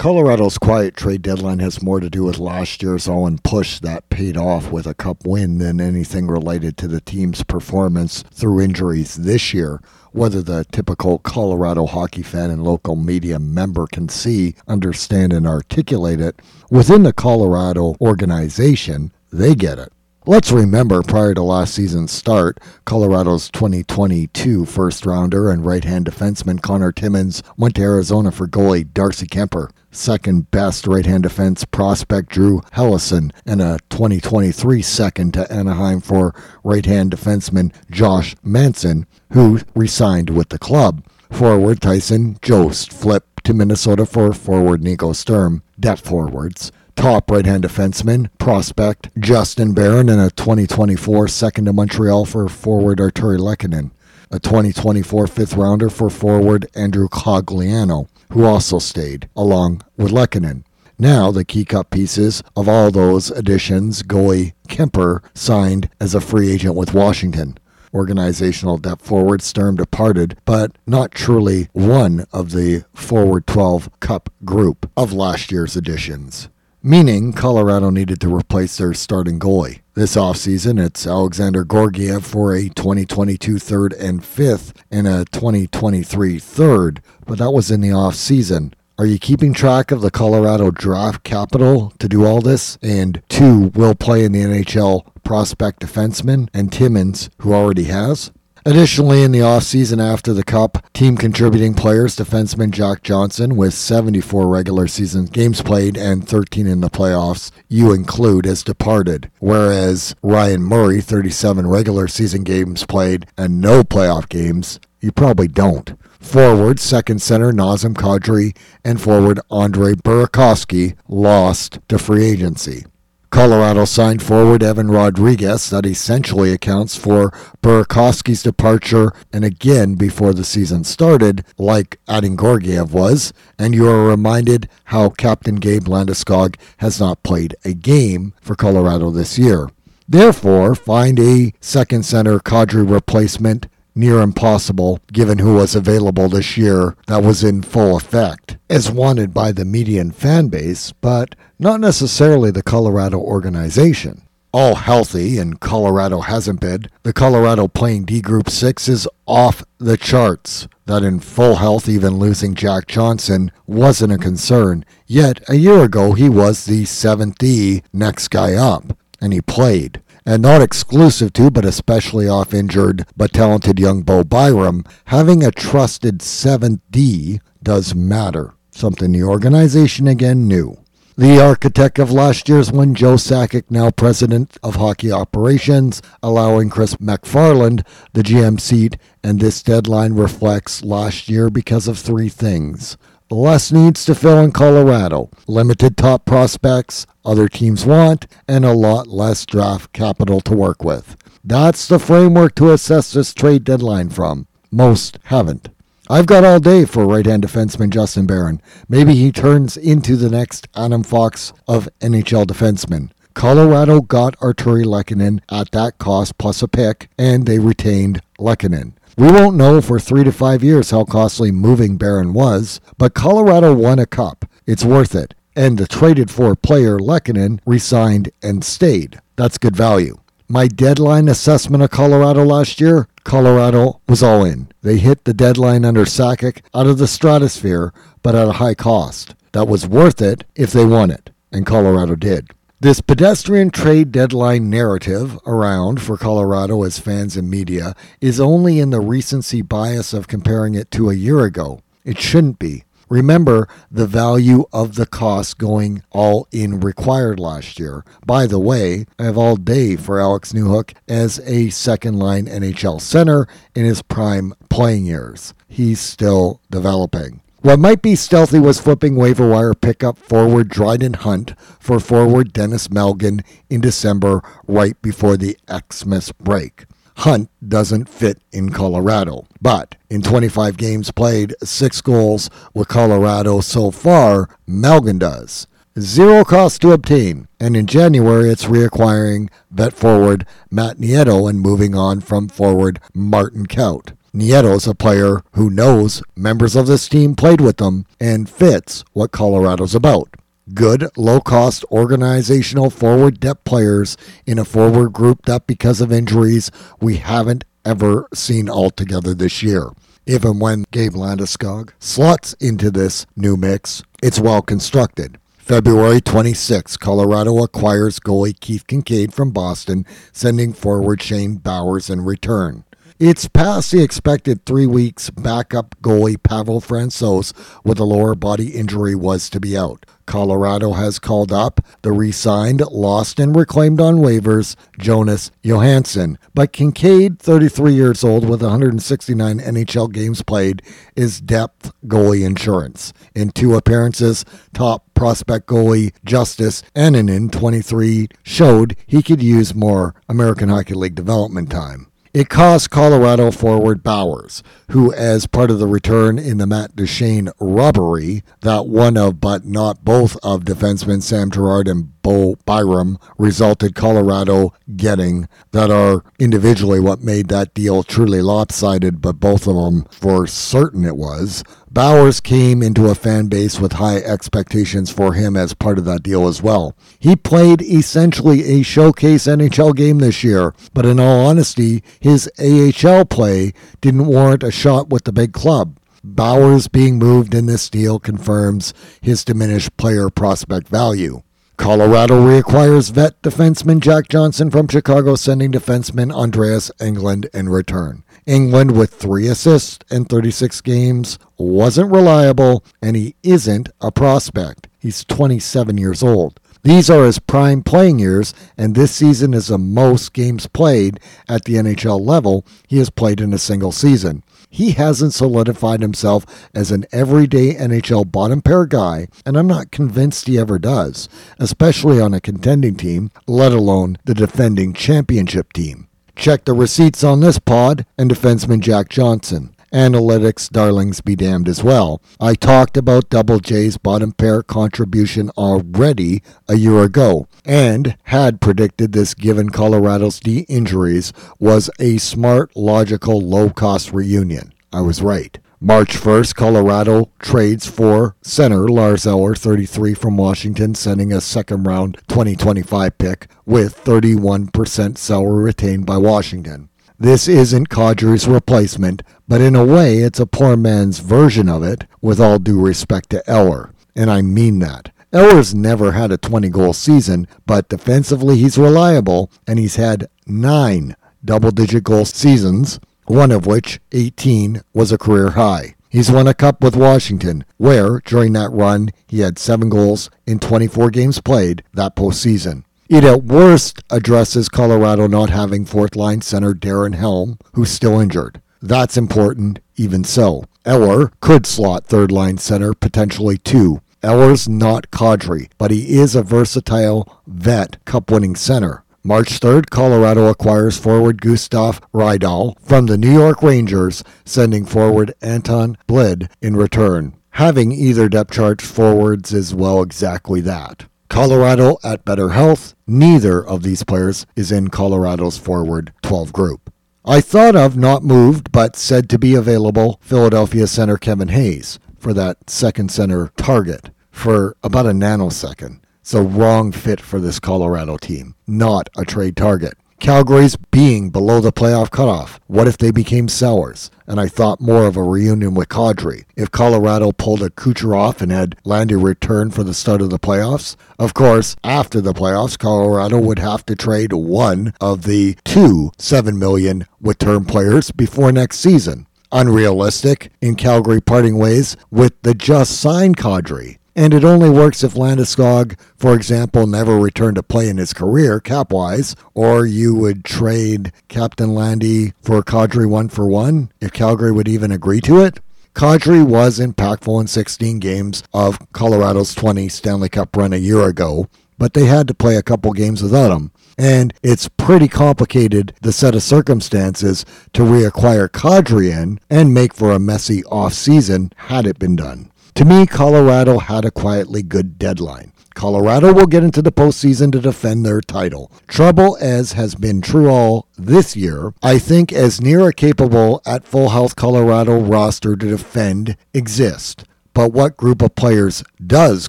Colorado's quiet trade deadline has more to do with last year's all-in push that paid off with a cup win than anything related to the team's performance through injuries this year. Whether the typical Colorado hockey fan and local media member can see, understand, and articulate it, within the Colorado organization, they get it. Let's remember, prior to last season's start, Colorado's 2022 first rounder and right hand defenseman Connor Timmins went to Arizona for goalie Darcy Kuemper. Second best right hand defense prospect Drew Helleson and a 2023 second to Anaheim for right hand defenseman Josh Manson, who re signed with the club. Forward Tyson Jost flipped to Minnesota for forward Nico Sturm, depth forwards top right hand defenseman, prospect Justin Barron, and a 2024 second to Montreal for forward Artturi Lehkonen. A 2024 fifth rounder for forward Andrew Cogliano, who also stayed, along with Lehkonen. Now, the key cut pieces of all those additions, goalie Kuemper signed as a free agent with Washington. Organizational depth forward Sturm departed, but not truly one of the forward 12 cup group of last year's additions meaning Colorado needed to replace their starting goalie. This offseason, it's Alexander Georgiev for a 2022 third and fifth and a 2023 third, but that was in the offseason. Are you keeping track of the Colorado draft capital to do all this? And two will play in the NHL prospect defenseman and Timmins, who already has. Additionally, in the offseason after the Cup, team contributing players, defenseman Jack Johnson, with 74 regular season games played and 13 in the playoffs, you include, has departed. Whereas Ryan Murray, 37 regular season games played and no playoff games, you probably don't. Forward, second center Nazem Kadri, and forward Andre Burakovsky lost to free agency. Colorado signed forward Evan Rodrigues That essentially accounts for Burakovsky's departure, and again before the season started, like adding Georgiev was. And you are reminded how Captain Gabe Landeskog has not played a game for Colorado this year. Therefore, find a second center Kadri replacement near impossible given who was available this year that was in full effect, as wanted by the median fan base, but not necessarily the Colorado organization. All healthy, and Colorado hasn't been. The Colorado playing D Group 6 is off the charts. That in full health, even losing Jack Johnson, wasn't a concern. Yet, a year ago, he was the 7th D next guy up, and he played and not exclusive to, but especially off injured but talented young Bo Byram, having a trusted 7th D does matter, something the organization again knew. The architect of last year's win, Joe Sakic, now president of hockey operations, allowing Chris MacFarland the GM seat, and this deadline reflects last year because of three things less needs to fill in Colorado, limited top prospects other teams want, and a lot less draft capital to work with. That's the framework to assess this trade deadline from. Most haven't. I've got all day for right hand defenseman Justin Barron. Maybe he turns into the next Adam Fox of NHL defensemen. Colorado got Artturi Lehkonen at that cost plus a pick, and they retained Lehkonen. We won't know for three to five years how costly moving Barron was, but Colorado won a cup. It's worth it. And the traded for player Lehkonen resigned and stayed. That's good value. My deadline assessment of Colorado last year, Colorado was all in. They hit the deadline under Sakic out of the stratosphere, but at a high cost. That was worth it if they won it, and Colorado did. This pedestrian trade deadline narrative around for Colorado as fans and media is only in the recency bias of comparing it to a year ago. It shouldn't be. Remember the value of the cost going all in required last year. By the way, I have all day for Alex Newhook as a second line NHL center in his prime playing years. He's still developing. What might be stealthy was flipping waiver wire pickup forward Dryden Hunt for forward Denis Malgin in December, right before the Xmas break. Hunt doesn't fit in Colorado, but in 25 games played, six goals with Colorado so far, Malgin does. Zero cost to obtain, and in January it's reacquiring vet forward Matt Nieto and moving on from forward Martin Kaut. Nieto's a player who knows members of this team played with them and fits what Colorado's about. Good, low cost organizational forward depth players in a forward group that, because of injuries, we haven't ever seen altogether this year. Even when Gabe Landeskog slots into this new mix, it's well constructed. February 26, Colorado acquires goalie Keith Kinkaid from Boston, sending forward Shane Bowers in return. It's past the expected three weeks backup goalie Pavel Francouz with a lower body injury was to be out. Colorado has called up the re signed, lost, and reclaimed on waivers Jonas Johansson. But Kinkaid, 33 years old with 169 NHL games played, is depth goalie insurance. In two appearances, top prospect goalie Justus Annunen, 23, showed he could use more American Hockey League development time. It cost Colorado forward Bowers, who, as part of the return in the Matt Duchene robbery, that one of but not both of defensemen Sam Girard and Bo Byram resulted Colorado getting, that are individually what made that deal truly lopsided, but both of them for certain it was. Bowers came into a fan base with high expectations for him as part of that deal as well. He played essentially a showcase NHL game this year, but in all honesty, his AHL play didn't warrant a shot with the big club. Bowers being moved in this deal confirms his diminished player prospect value. Colorado reacquires vet defenseman Jack Johnson from Chicago, sending defenseman Andreas Englund in return. Englund, with three assists in 36 games, wasn't reliable, and he isn't a prospect. He's 27 years old. These are his prime playing years, and this season is the most games played at the NHL level he has played in a single season he hasn't solidified himself as an everyday NHL bottom pair guy, and I'm not convinced he ever does, especially on a contending team, let alone the defending championship team. Check the receipts on this pod and defenseman Jack Johnson analytics darlings be damned as well. I talked about Double J's bottom pair contribution already a year ago and had predicted this given Colorado's D injuries was a smart, logical, low cost reunion. I was right. March 1st, Colorado trades for center Lars Eller, 33 from Washington, sending a second round 2025 pick with 31% salary retained by Washington. This isn't Kadri's replacement, but in a way it's a poor man's version of it, with all due respect to Eller. And I mean that. Eller's never had a 20 goal season, but defensively he's reliable, and he's had nine double digit goal seasons, one of which, 18, was a career high. He's won a cup with Washington, where, during that run, he had seven goals in 24 games played that postseason. It at worst addresses Colorado not having fourth line center Darren Helm, who's still injured. That's important, even so. Eller could slot third line center, potentially two. Eller's not Kadri, but he is a versatile vet cup winning center. March 3rd, Colorado acquires forward Gustav Rydahl from the New York Rangers, sending forward Anton Blidh in return. Having either depth chart forwards is well exactly that. Colorado at better health. Neither of these players is in Colorado's forward 12 group. I thought of not moved, but said to be available Philadelphia center Kevin Hayes for that second center target for about a nanosecond. It's a wrong fit for this Colorado team, not a trade target. Calgary's being below the playoff cutoff. What if they became sours? And I thought more of a reunion with Kadri. If Colorado pulled a Kucherov and had Landy return for the start of the playoffs, of course, after the playoffs, Colorado would have to trade one of the two seven million with term players before next season. Unrealistic in Calgary parting ways with the just signed Kadri. And it only works if Landeskog, for example, never returned to play in his career, cap wise, or you would trade Captain Landy for Kadri one for one, if Calgary would even agree to it. Kadri was impactful in 16 games of Colorado's 20 Stanley Cup run a year ago, but they had to play a couple games without him. And it's pretty complicated, the set of circumstances, to reacquire Kadri in and make for a messy off season had it been done. To me, Colorado had a quietly good deadline. Colorado will get into the postseason to defend their title. Trouble, as has been true all this year, I think as near a capable at full health Colorado roster to defend exists. But what group of players does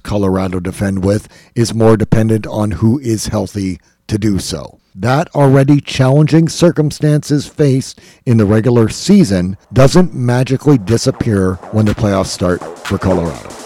Colorado defend with is more dependent on who is healthy to do so. That already challenging circumstances faced in the regular season doesn't magically disappear when the playoffs start for Colorado.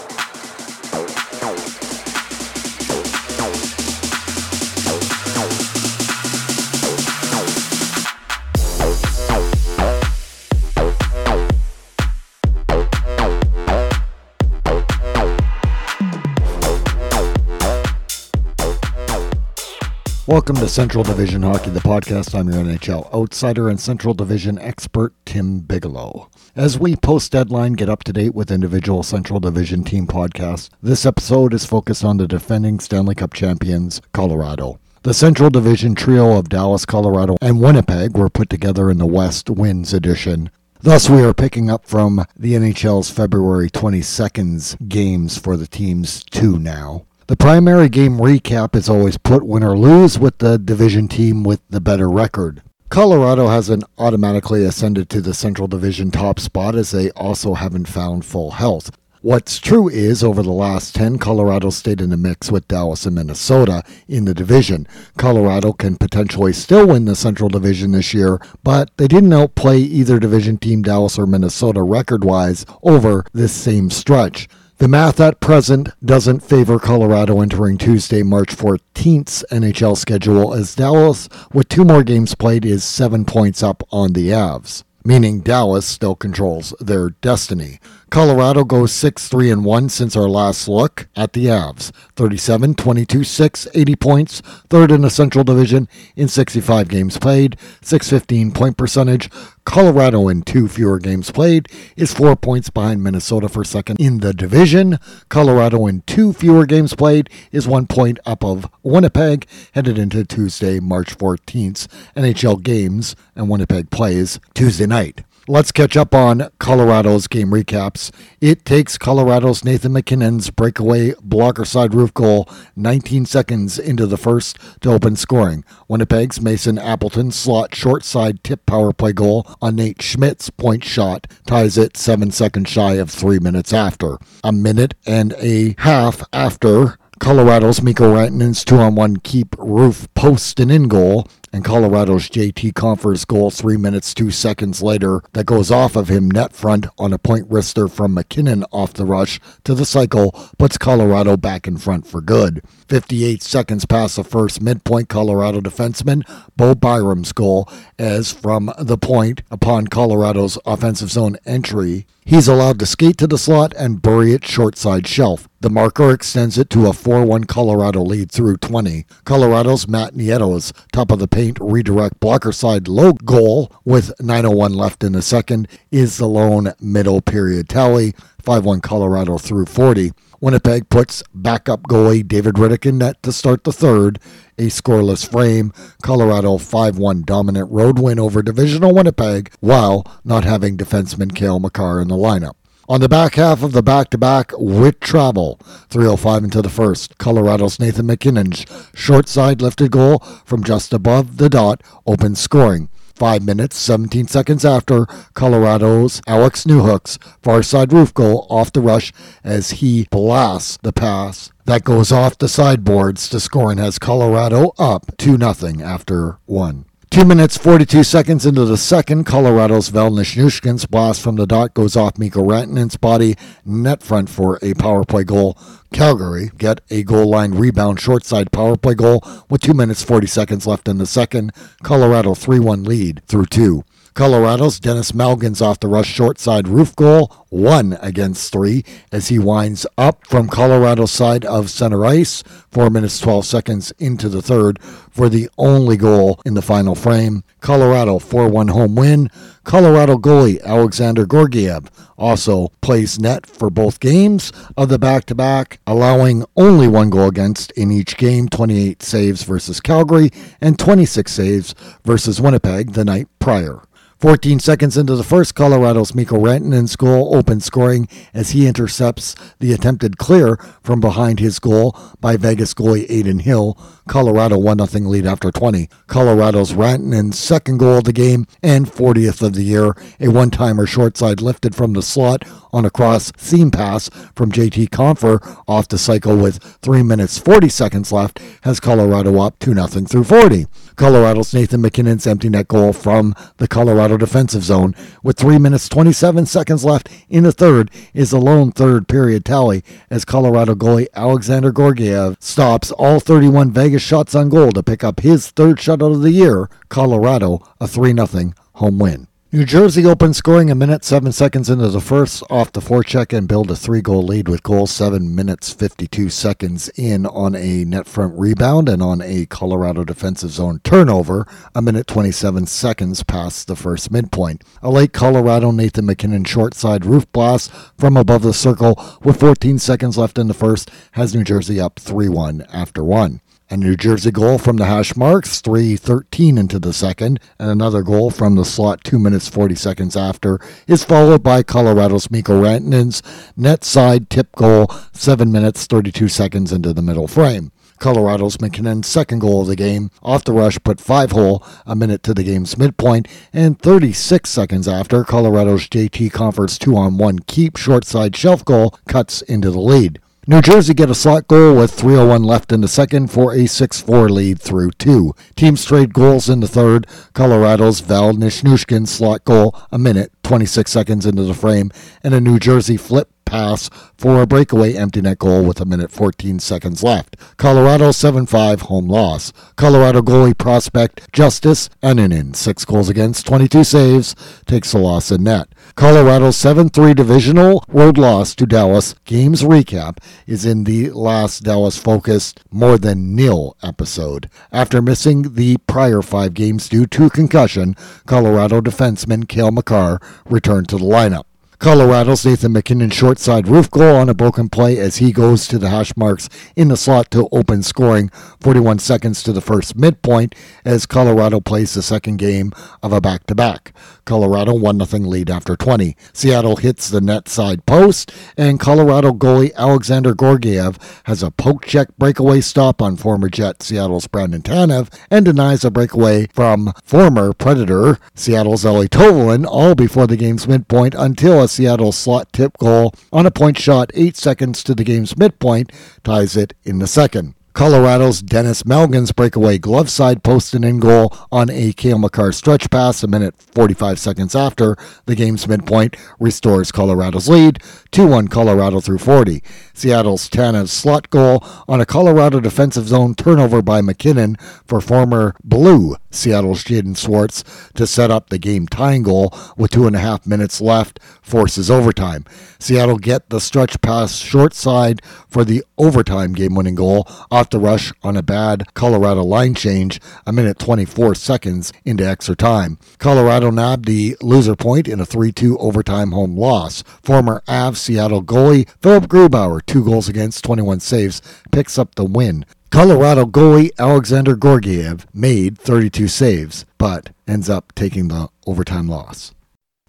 Welcome to Central Division Hockey, the podcast. I'm your NHL outsider and Central Division expert, Tim Bigelow. As we post deadline get up to date with individual Central Division team podcasts, this episode is focused on the defending Stanley Cup champions, Colorado. The Central Division trio of Dallas, Colorado, and Winnipeg were put together in the West Wins edition. Thus, we are picking up from the NHL's February 22nd's games for the teams two now. The primary game recap is always put win or lose with the division team with the better record. Colorado hasn't automatically ascended to the Central Division top spot as they also haven't found full health. What's true is, over the last 10, Colorado stayed in the mix with Dallas and Minnesota in the division. Colorado can potentially still win the Central Division this year, but they didn't outplay either division team, Dallas or Minnesota, record wise over this same stretch. The math at present doesn't favor Colorado entering Tuesday, March 14th's NHL schedule, as Dallas, with two more games played, is seven points up on the Avs, meaning Dallas still controls their destiny. Colorado goes 6 3 and 1 since our last look at the Avs. 37 22 6, 80 points, third in the Central Division in 65 games played, 615 point percentage. Colorado in two fewer games played is four points behind Minnesota for second in the division. Colorado in two fewer games played is one point up of Winnipeg, headed into Tuesday, March 14th NHL games, and Winnipeg plays Tuesday night. Let's catch up on Colorado's game recaps. It takes Colorado's Nathan MacKinnon's breakaway blocker side roof goal 19 seconds into the first to open scoring. Winnipeg's Mason Appleton slot short side tip power play goal on Nate Schmidt's point shot ties it seven seconds shy of three minutes after. A minute and a half after Colorado's Mikko Rantanen's two on one keep roof post and in goal and Colorado's JT Compher's goal three minutes, two seconds later that goes off of him net front on a point wrister from MacKinnon off the rush to the cycle puts Colorado back in front for good. 58 seconds past the first midpoint Colorado defenseman Bo Byram's goal as from the point upon Colorado's offensive zone entry He's allowed to skate to the slot and bury it short side shelf. The marker extends it to a 4 1 Colorado lead through 20. Colorado's Matt Nieto's top of the paint redirect blocker side low goal with 9.01 left in the second is the lone middle period tally. 5 1 Colorado through 40. Winnipeg puts backup goalie David Rittich in net to start the third. A scoreless frame, Colorado 5 1 dominant road win over divisional Winnipeg while not having defenseman Cale Makar in the lineup. On the back half of the back to back with travel, 305 into the first, Colorado's Nathan MacKinnon's short side lifted goal from just above the dot opens scoring. Five minutes, 17 seconds after Colorado's Alex Newhook's far side roof goal off the rush as he blasts the pass that goes off the sideboards to score and has Colorado up 2 0 after one. Two minutes, 42 seconds into the second, Colorado's Val Nichushkin's blast from the dot goes off Mikko Rantanen's body, net front for a power play goal. Calgary get a goal line rebound short side power play goal with two minutes, 40 seconds left in the second. Colorado 3 1 lead through two. Colorado's Denis Malgin's off the rush short side roof goal, one against three, as he winds up from Colorado's side of center ice, four minutes, 12 seconds into the third, for the only goal in the final frame. Colorado 4 1 home win. Colorado goalie Alexander Georgiev also plays net for both games of the back to back, allowing only one goal against in each game 28 saves versus Calgary and 26 saves versus Winnipeg the night prior. 14 seconds into the first, Colorado's Mikko Rantanen's goal opened scoring as he intercepts the attempted clear from behind his goal by Vegas goalie Adin Hill. Colorado 1 0 lead after 20. Colorado's Rantanen's second goal of the game and 40th of the year, a one timer short side lifted from the slot on a cross seam pass from JT Compher off the cycle with 3 minutes 40 seconds left has Colorado up 2 0 through 40. Colorado's Nathan MacKinnon's empty net goal from the Colorado defensive zone with 3 minutes 27 seconds left in the third is a lone third period tally as Colorado goalie Alexander Georgiev stops all 31 Vegas shots on goal to pick up his third shutout of the year. Colorado a 3 0 home win. New Jersey opened scoring a minute seven seconds into the first off the forecheck and build a three goal lead with goal seven minutes 52 seconds in on a net front rebound and on a Colorado defensive zone turnover a minute 27 seconds past the first midpoint. A late Colorado Nathan MacKinnon short side roof blast from above the circle with 14 seconds left in the first has New Jersey up 3 1 after one. A New Jersey goal from the hash marks, 3.13 into the second, and another goal from the slot 2 minutes 40 seconds after is followed by Colorado's Mikko Rantanen's net side tip goal, 7 minutes 32 seconds into the middle frame. Colorado's MacKinnon's second goal of the game off the rush put five hole a minute to the game's midpoint, and 36 seconds after, Colorado's JT Compher's two on one keep short side shelf goal cuts into the lead. New Jersey get a slot goal with 3.01 left in the second for a 6 4 lead through two. Teams trade goals in the third. Colorado's Val Nichushkin slot goal a minute, 26 seconds into the frame, and a New Jersey flip pass for a breakaway empty net goal with a minute 14 seconds left. Colorado 7 5 home loss. Colorado goalie prospect Justus Annunen, six goals against, 22 saves, takes the loss in net. Colorado 7 3 divisional road loss to Dallas. Games recap is in the last Dallas focused more than nil episode. After missing the prior five games due to concussion, Colorado defenseman Cale Makar returned to the lineup. Colorado's Nathan MacKinnon short side roof goal on a broken play as he goes to the hash marks in the slot to open scoring 41 seconds to the first midpoint as Colorado plays the second game of a back to back. Colorado 1 0 lead after 20. Seattle hits the net side post, and Colorado goalie Alexander Georgiev has a poke check breakaway stop on former Jet Seattle's Brandon Tanev and denies a breakaway from former Predator Seattle's Eeli Tolvanen all before the game's midpoint until a Seattle slot tip goal on a point shot eight seconds to the game's midpoint ties it in the second. Colorado's Denis Malgin's breakaway glove side post and in goal on a Cale Makar stretch pass a minute 45 seconds after the game's midpoint restores Colorado's lead 2 1 Colorado through 40. Seattle's Tanev slot goal on a Colorado defensive zone turnover by MacKinnon for former Blue Seattle's Jaden Schwartz to set up the game tying goal with two and a half minutes left forces overtime. Seattle get the stretch pass short side for the overtime game winning goal off the rush on a bad Colorado line change a minute 24 seconds into extra time. Colorado nabbed the loser point in a 3 2 overtime home loss. Former Av Seattle goalie Philipp Grubauer, two goals against, 21 saves, picks up the win. Colorado goalie Alexander Georgiev made 32 saves, but ends up taking the overtime loss.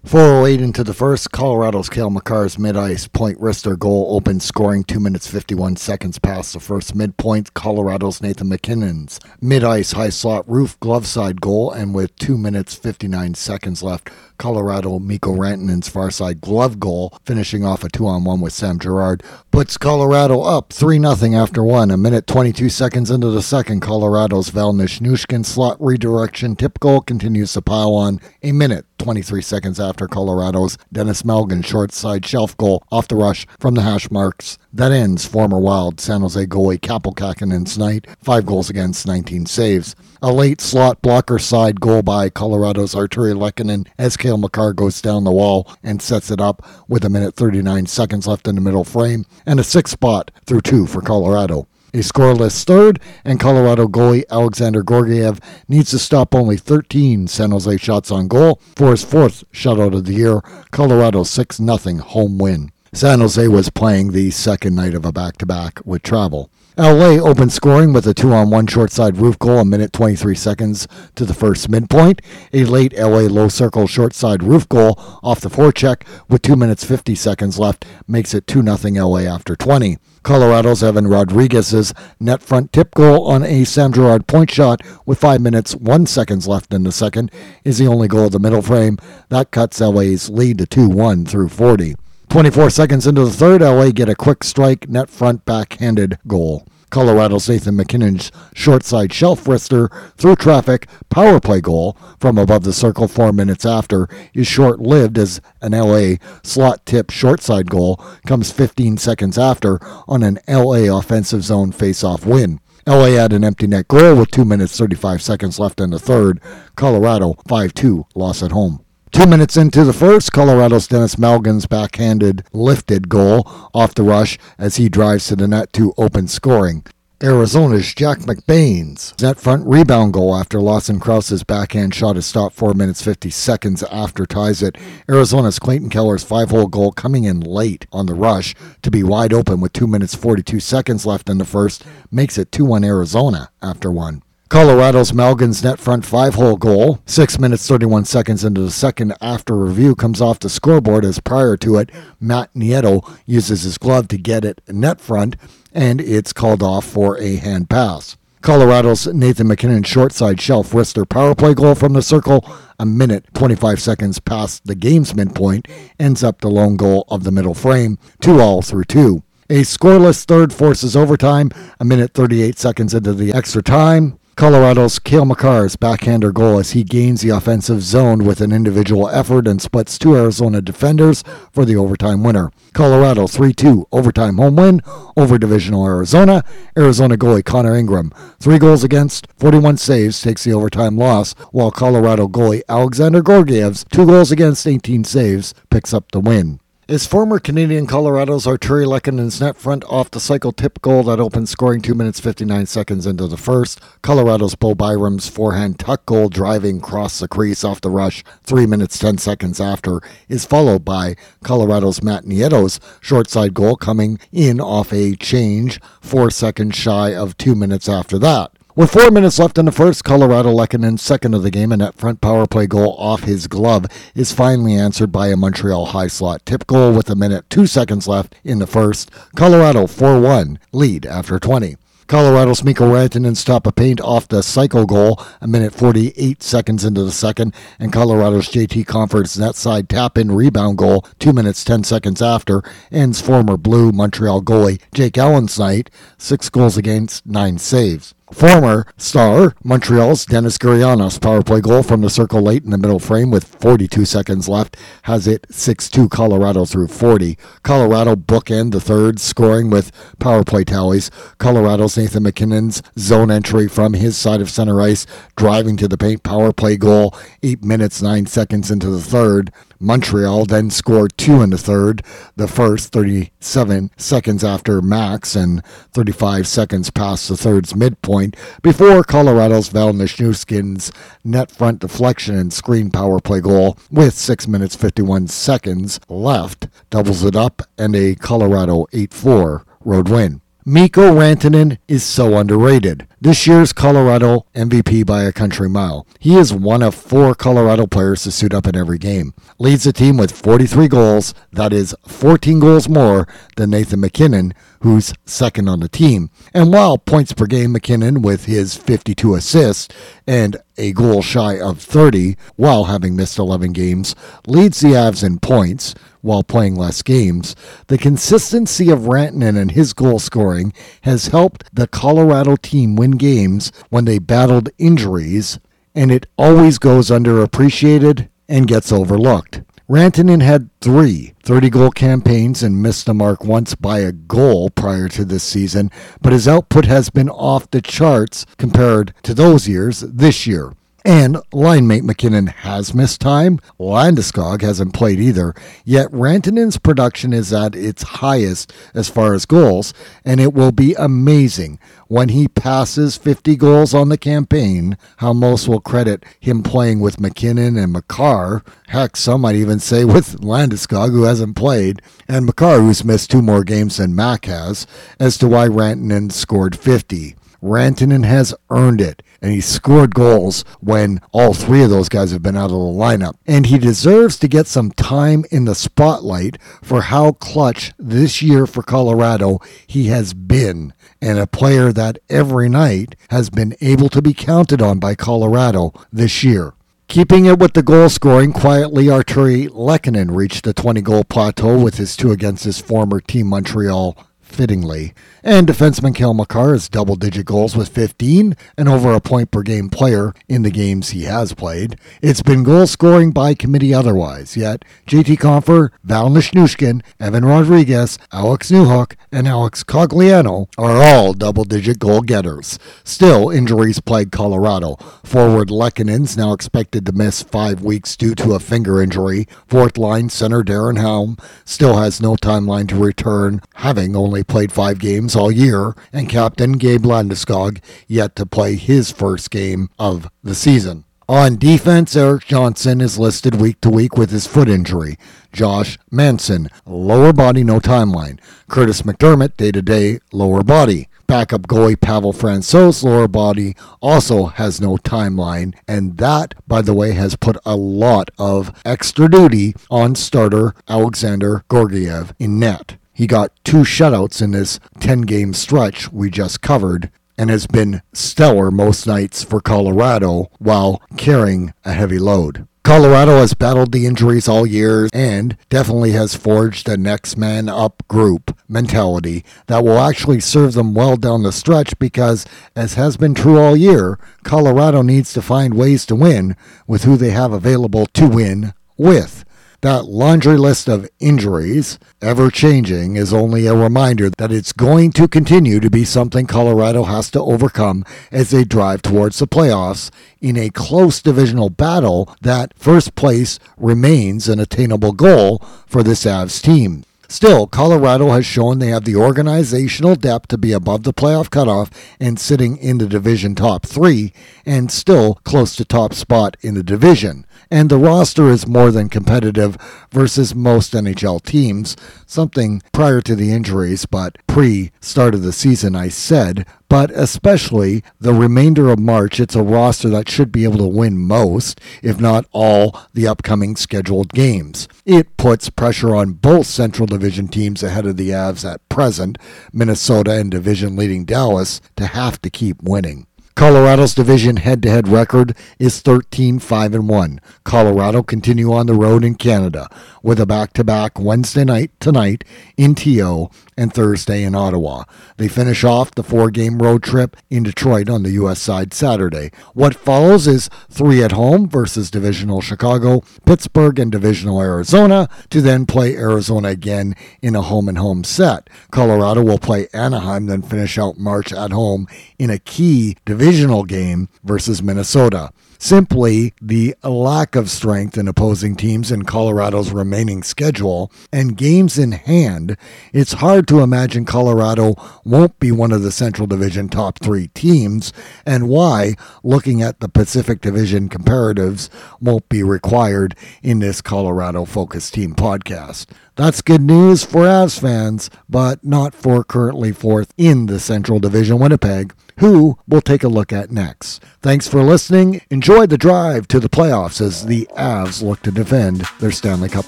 408 into the first, Colorado's Cale Makar's mid-ice point wrister goal opened scoring 2 minutes 51 seconds past the first midpoint. Colorado's Nathan MacKinnon's mid-ice high slot roof glove side goal, and with 2 minutes 59 seconds left, Colorado Mikko Rantanen's far side glove goal, finishing off a 2-on-1 with Sam Girard, puts Colorado up 3-0 after 1. A minute 22 seconds into the second, Colorado's Val Nichushkin slot redirection tip goal continues to pile on. A minute 23 seconds after Colorado's Denis Malgin short side shelf goal off the rush from the hash marks. That ends former Wild San Jose goalie Kaapo night, five goals against, 19 saves. A late slot blocker side goal by Colorado's Artturi Lehkonen as Cale Makar goes down the wall and sets it up with a minute 39 seconds left in the middle frame, and a six spot through two for Colorado a scoreless third, and Colorado goalie Alexander Georgiev needs to stop only 13 San Jose shots on goal for his fourth shutout of the year. Colorado 6 0 home win. San Jose was playing the second night of a back to back with travel. LA opened scoring with a two on one short side roof goal a minute 23 seconds to the first midpoint. A late LA low circle short side roof goal off the forecheck with 2 minutes 50 seconds left makes it 2 0 LA after 20. Colorado's Evan Rodrigues's net front tip goal on a Sam Girard point shot with 5 minutes 1 seconds left in the second is the only goal of the middle frame. That cuts LA's lead to 2 1 through 40. 24 seconds into the third, LA get a quick strike, net front backhanded goal. Colorado's Nathan MacKinnon's short side shelf wrister through traffic power play goal from above the circle four minutes after is short lived as an LA slot tip short side goal comes 15 seconds after on an LA offensive zone face off win. LA had an empty net goal with 2 minutes 35 seconds left in the third. Colorado 5 2 loss at home. Two minutes into the first, Colorado's Denis Malgin's backhanded lifted goal off the rush as he drives to the net to open scoring. Arizona's Jack McBain's net front rebound goal after Lawson Crouse's backhand shot is stopped 4 minutes 50 seconds after ties it. Arizona's Clayton Keller's five hole goal coming in late on the rush to be wide open with 2 minutes 42 seconds left in the first makes it 2 1 Arizona after one. Colorado's Malgin's net front five hole goal, 6 minutes 31 seconds into the second after review, comes off the scoreboard as prior to it, Matt Nieto uses his glove to get it net front, and it's called off for a hand pass. Colorado's Nathan MacKinnon short side shelf wrister power play goal from the circle, a minute 25 seconds past the game's midpoint, ends up the lone goal of the middle frame, 2 all through 2. A scoreless third forces overtime, a minute 38 seconds into the extra time. Colorado's Cale Makar's backhander goal as he gains the offensive zone with an individual effort and splits two Arizona defenders for the overtime winner. Colorado 3 2 overtime home win over Divisional Arizona. Arizona goalie Connor Ingram, three goals against, 41 saves, takes the overtime loss, while Colorado goalie Alexander Georgiev's two goals against, 18 saves, picks up the win is former Canadian Colorado's Artturi Lehkonen's net front off the cycle tip goal that opened scoring 2 minutes 59 seconds into the first. Colorado's Bo Byram's forehand tuck goal driving cross the crease off the rush 3 minutes 10 seconds after is followed by Colorado's Matt Nieto's short side goal coming in off a change 4 seconds shy of 2 minutes after that. With four minutes left in the first, Colorado Lehkonen's second of the game, and that front power play goal off his glove is finally answered by a Montreal high slot tip goal with a minute two seconds left in the first. Colorado 4 1 lead after 20. Colorado's Mikko Rantanen stop a paint off the cycle goal a minute 48 seconds into the second, and Colorado's JT Compher's net side tap in rebound goal two minutes 10 seconds after ends former Blue Montreal goalie Jake Allen's night, six goals against, nine saves. Former star Montreal's Denis Gurianov's power play goal from the circle late in the middle frame with 42 seconds left has it 6-2 Colorado through 40. Colorado bookend the third, scoring with power play tallies. Colorado's Nathan MacKinnon's zone entry from his side of center ice, driving to the paint power play goal, 8 minutes 9 seconds into the third. Montreal then scored two in the third, the first 37 seconds after max and 35 seconds past the third's midpoint, before Colorado's Val Nichushkin's net front deflection and screen power play goal with 6 minutes 51 seconds left doubles it up and a Colorado 8 4 road win. Mikko Rantanen is so underrated. This year's Colorado MVP by a country mile. He is one of four Colorado players to suit up in every game. Leads the team with 43 goals, that is 14 goals more than Nathan MacKinnon, who's second on the team. And while points per game, MacKinnon with his 52 assists and a goal shy of 30 while having missed 11 games, leads the Avs in points while playing less games. The consistency of Rantanen and his goal scoring has helped the Colorado team win games when they battled injuries, and it always goes underappreciated and gets overlooked. Rantanen had three 30 goal campaigns and missed the mark once by a goal prior to this season, but his output has been off the charts compared to those years this year. And linemate MacKinnon has missed time. Landeskog hasn't played either. Yet Rantanen's production is at its highest as far as goals, and it will be amazing when he passes 50 goals on the campaign how most will credit him playing with MacKinnon and Makar. Heck, some might even say with Landeskog, who hasn't played, and Makar, who's missed two more games than Mac has, as to why Rantanen scored 50. Rantanen has earned it, and he scored goals when all three of those guys have been out of the lineup. And he deserves to get some time in the spotlight for how clutch this year for Colorado he has been, and a player that every night has been able to be counted on by Colorado this year. Keeping it with the goal scoring, quietly Artturi Lehkonen reached the 20 goal plateau with his two against his former team Montreal fittingly. And defenseman Cale Makar has double digit goals with 15 and over a point per game player in the games he has played. It's been goal scoring by committee otherwise, yet JT Compher, Val Nichushkin, Evan Rodrigues, Alex Newhook, and Alex Cogliano are all double digit goal getters. Still, injuries plague Colorado. Forward Lehkonen's now expected to miss five weeks due to a finger injury. Fourth line center Darren Helm still has no timeline to return, having only played five games games all year, and captain Gabe Landeskog yet to play his first game of the season. On defense, Erik Johnson is listed week to week with his foot injury. Josh Manson, lower body, no timeline. Kurtis MacDermid, day to day, lower body. Backup goalie Pavel Francouz, lower body, also has no timeline. And that, by the way, has put a lot of extra duty on starter Alexander Georgiev in net. He got two shutouts in this 10 game stretch we just covered and has been stellar most nights for Colorado while carrying a heavy load. Colorado has battled the injuries all year and definitely has forged a next man up group mentality that will actually serve them well down the stretch because, as has been true all year, Colorado needs to find ways to win with who they have available to win with. That laundry list of injuries, ever changing, is only a reminder that it's going to continue to be something Colorado has to overcome as they drive towards the playoffs in a close divisional battle that first place remains an attainable goal for this Avs team. Still, Colorado has shown they have the organizational depth to be above the playoff cutoff and sitting in the division top three, and still close to top spot in the division and the roster is more than competitive versus most NHL teams. Something prior to the injuries, but pre start of the season, I said. But especially the remainder of March, it's a roster that should be able to win most, if not all, the upcoming scheduled games. It puts pressure on both Central Division teams ahead of the Avs at present, Minnesota and division leading Dallas, to have to keep winning. Colorado's division head-to-head record is 13-5 and 1. Colorado continue on the road in Canada with a back-to-back Wednesday night tonight in TO and Thursday in Ottawa. They finish off the four game road trip in Detroit on the U.S. side Saturday. What follows is three at home versus divisional Chicago, Pittsburgh, and divisional Arizona to then play Arizona again in a home and home set. Colorado will play Anaheim, then finish out March at home in a key divisional game versus Minnesota simply the lack of strength in opposing teams in Colorado's remaining schedule and games in hand, it's hard to imagine Colorado won't be one of the Central Division top three teams, and why, looking at the Pacific Division comparatives, won't be required in this Colorado focused team podcast. That's good news for Avs fans, but not for currently fourth in the Central Division Winnipeg, who we'll take a look at next. Thanks for listening. Enjoy the drive to the playoffs as the Avs look to defend their Stanley Cup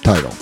title.